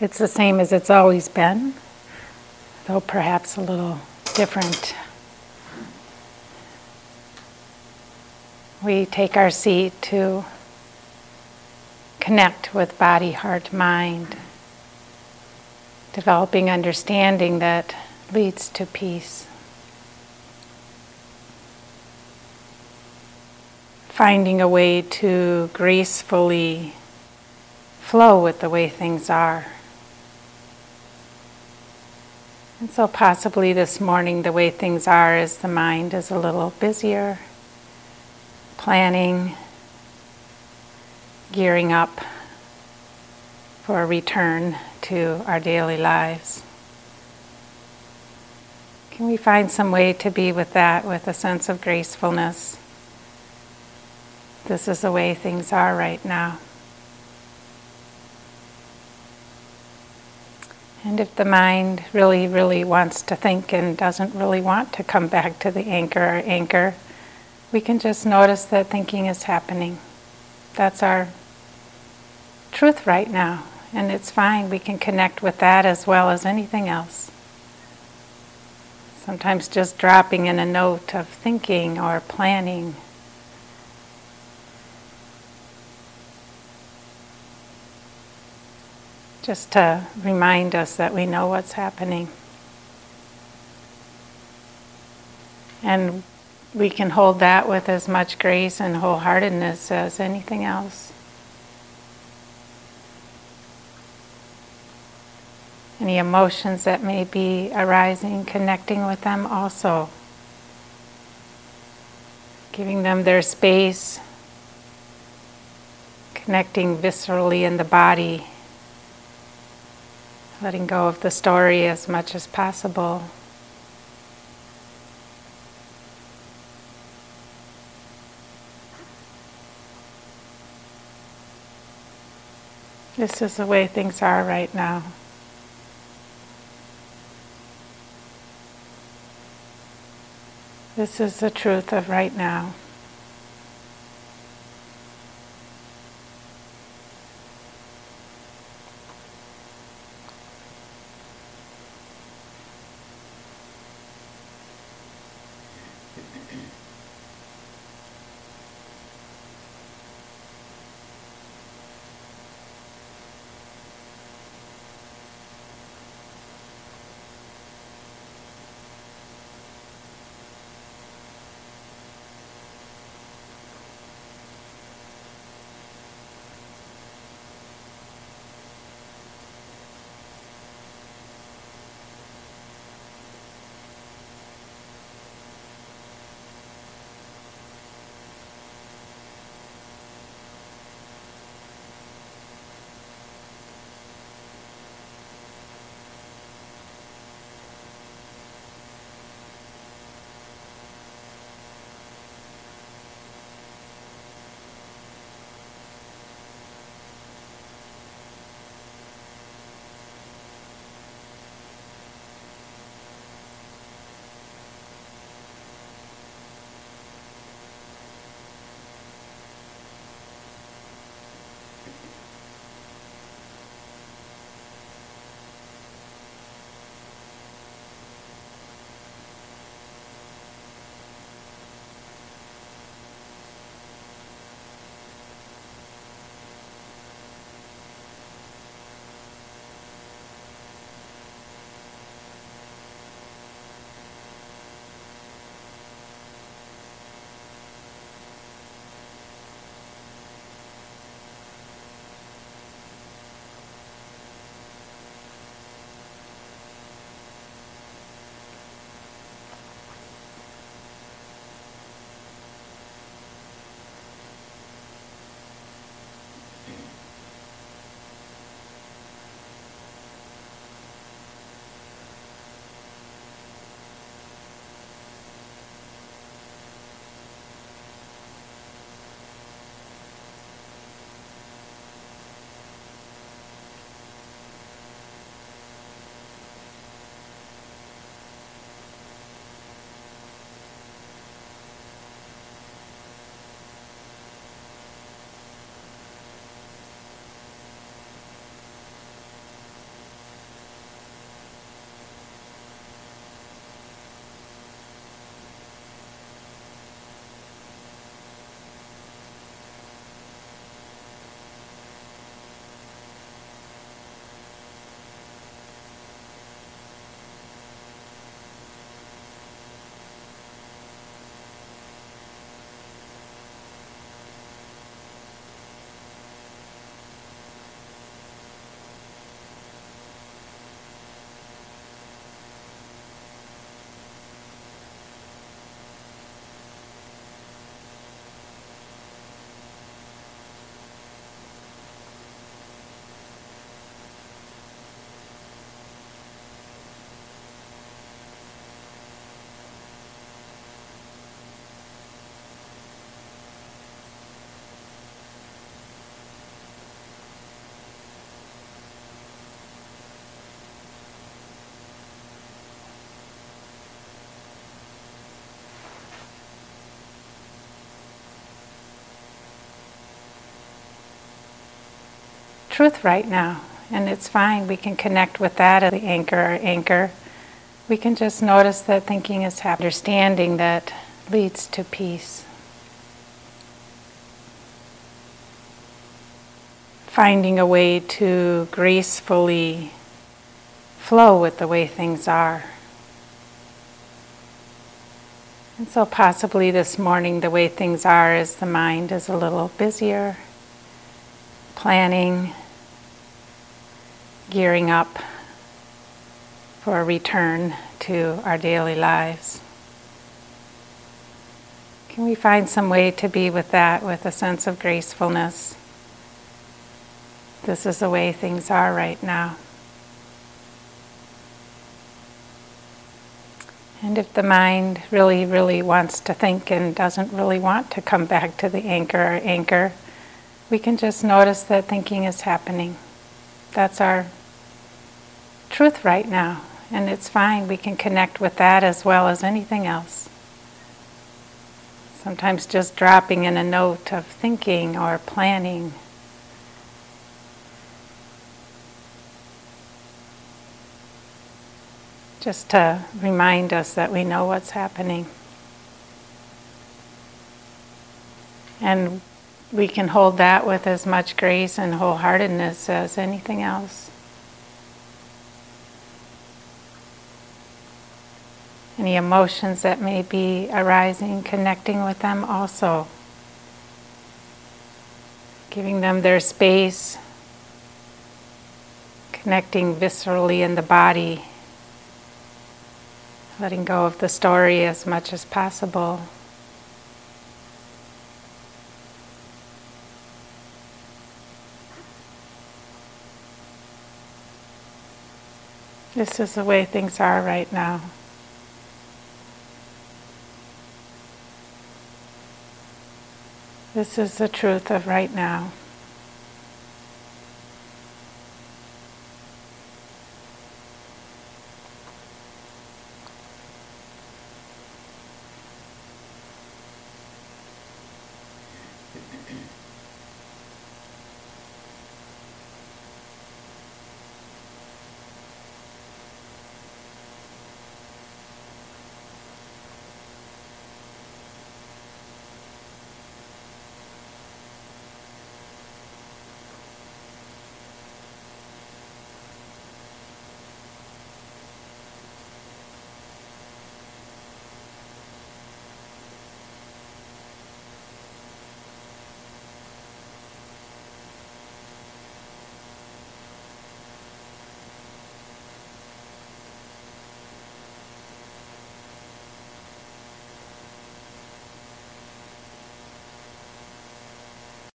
it's the same as it's always been, though perhaps a little different. We take our seat to connect with body, heart, mind, developing understanding that leads to peace. Finding a way to gracefully flow with the way things are. And so, possibly this morning, the way things are is the mind is a little busier, planning, gearing up for a return to our daily lives. Can we find some way to be with that with a sense of gracefulness? This is the way things are right now. And if the mind really, really wants to think and doesn't really want to come back to the anchor or anchor, we can just notice that thinking is happening. That's our truth right now, and it's fine. We can connect with that as well as anything else. Sometimes just dropping in a note of thinking or planning just to remind us that we know what's happening. And we can hold that with as much grace and wholeheartedness as anything else. Any emotions that may be arising, connecting with them also. Giving them their space, connecting viscerally in the body letting go of the story as much as possible. This is the way things are right now. This is the truth of right now. Truth right now. And it's fine. We can connect with that as the anchor, our anchor. We can just notice that thinking is happening, understanding that leads to peace. Finding a way to gracefully flow with the way things are. And so, possibly this morning, the way things are is the mind is a little busier, planning, gearing up for a return to our daily lives. Can we find some way to be with that with a sense of gracefulness? This is the way things are right now. And if the mind really, really wants to think and doesn't really want to come back to the anchor or anchor, we can just notice that thinking is happening. That's our truth right now. And it's fine. We can connect with that as well as anything else. Sometimes just dropping in a note of thinking or planning just to remind us that we know what's happening. And we can hold that with as much grace and wholeheartedness as anything else. Any emotions that may be arising, connecting with them also. Giving them their space, connecting viscerally in the body letting go of the story as much as possible. This is the way things are right now. This is the truth of right now.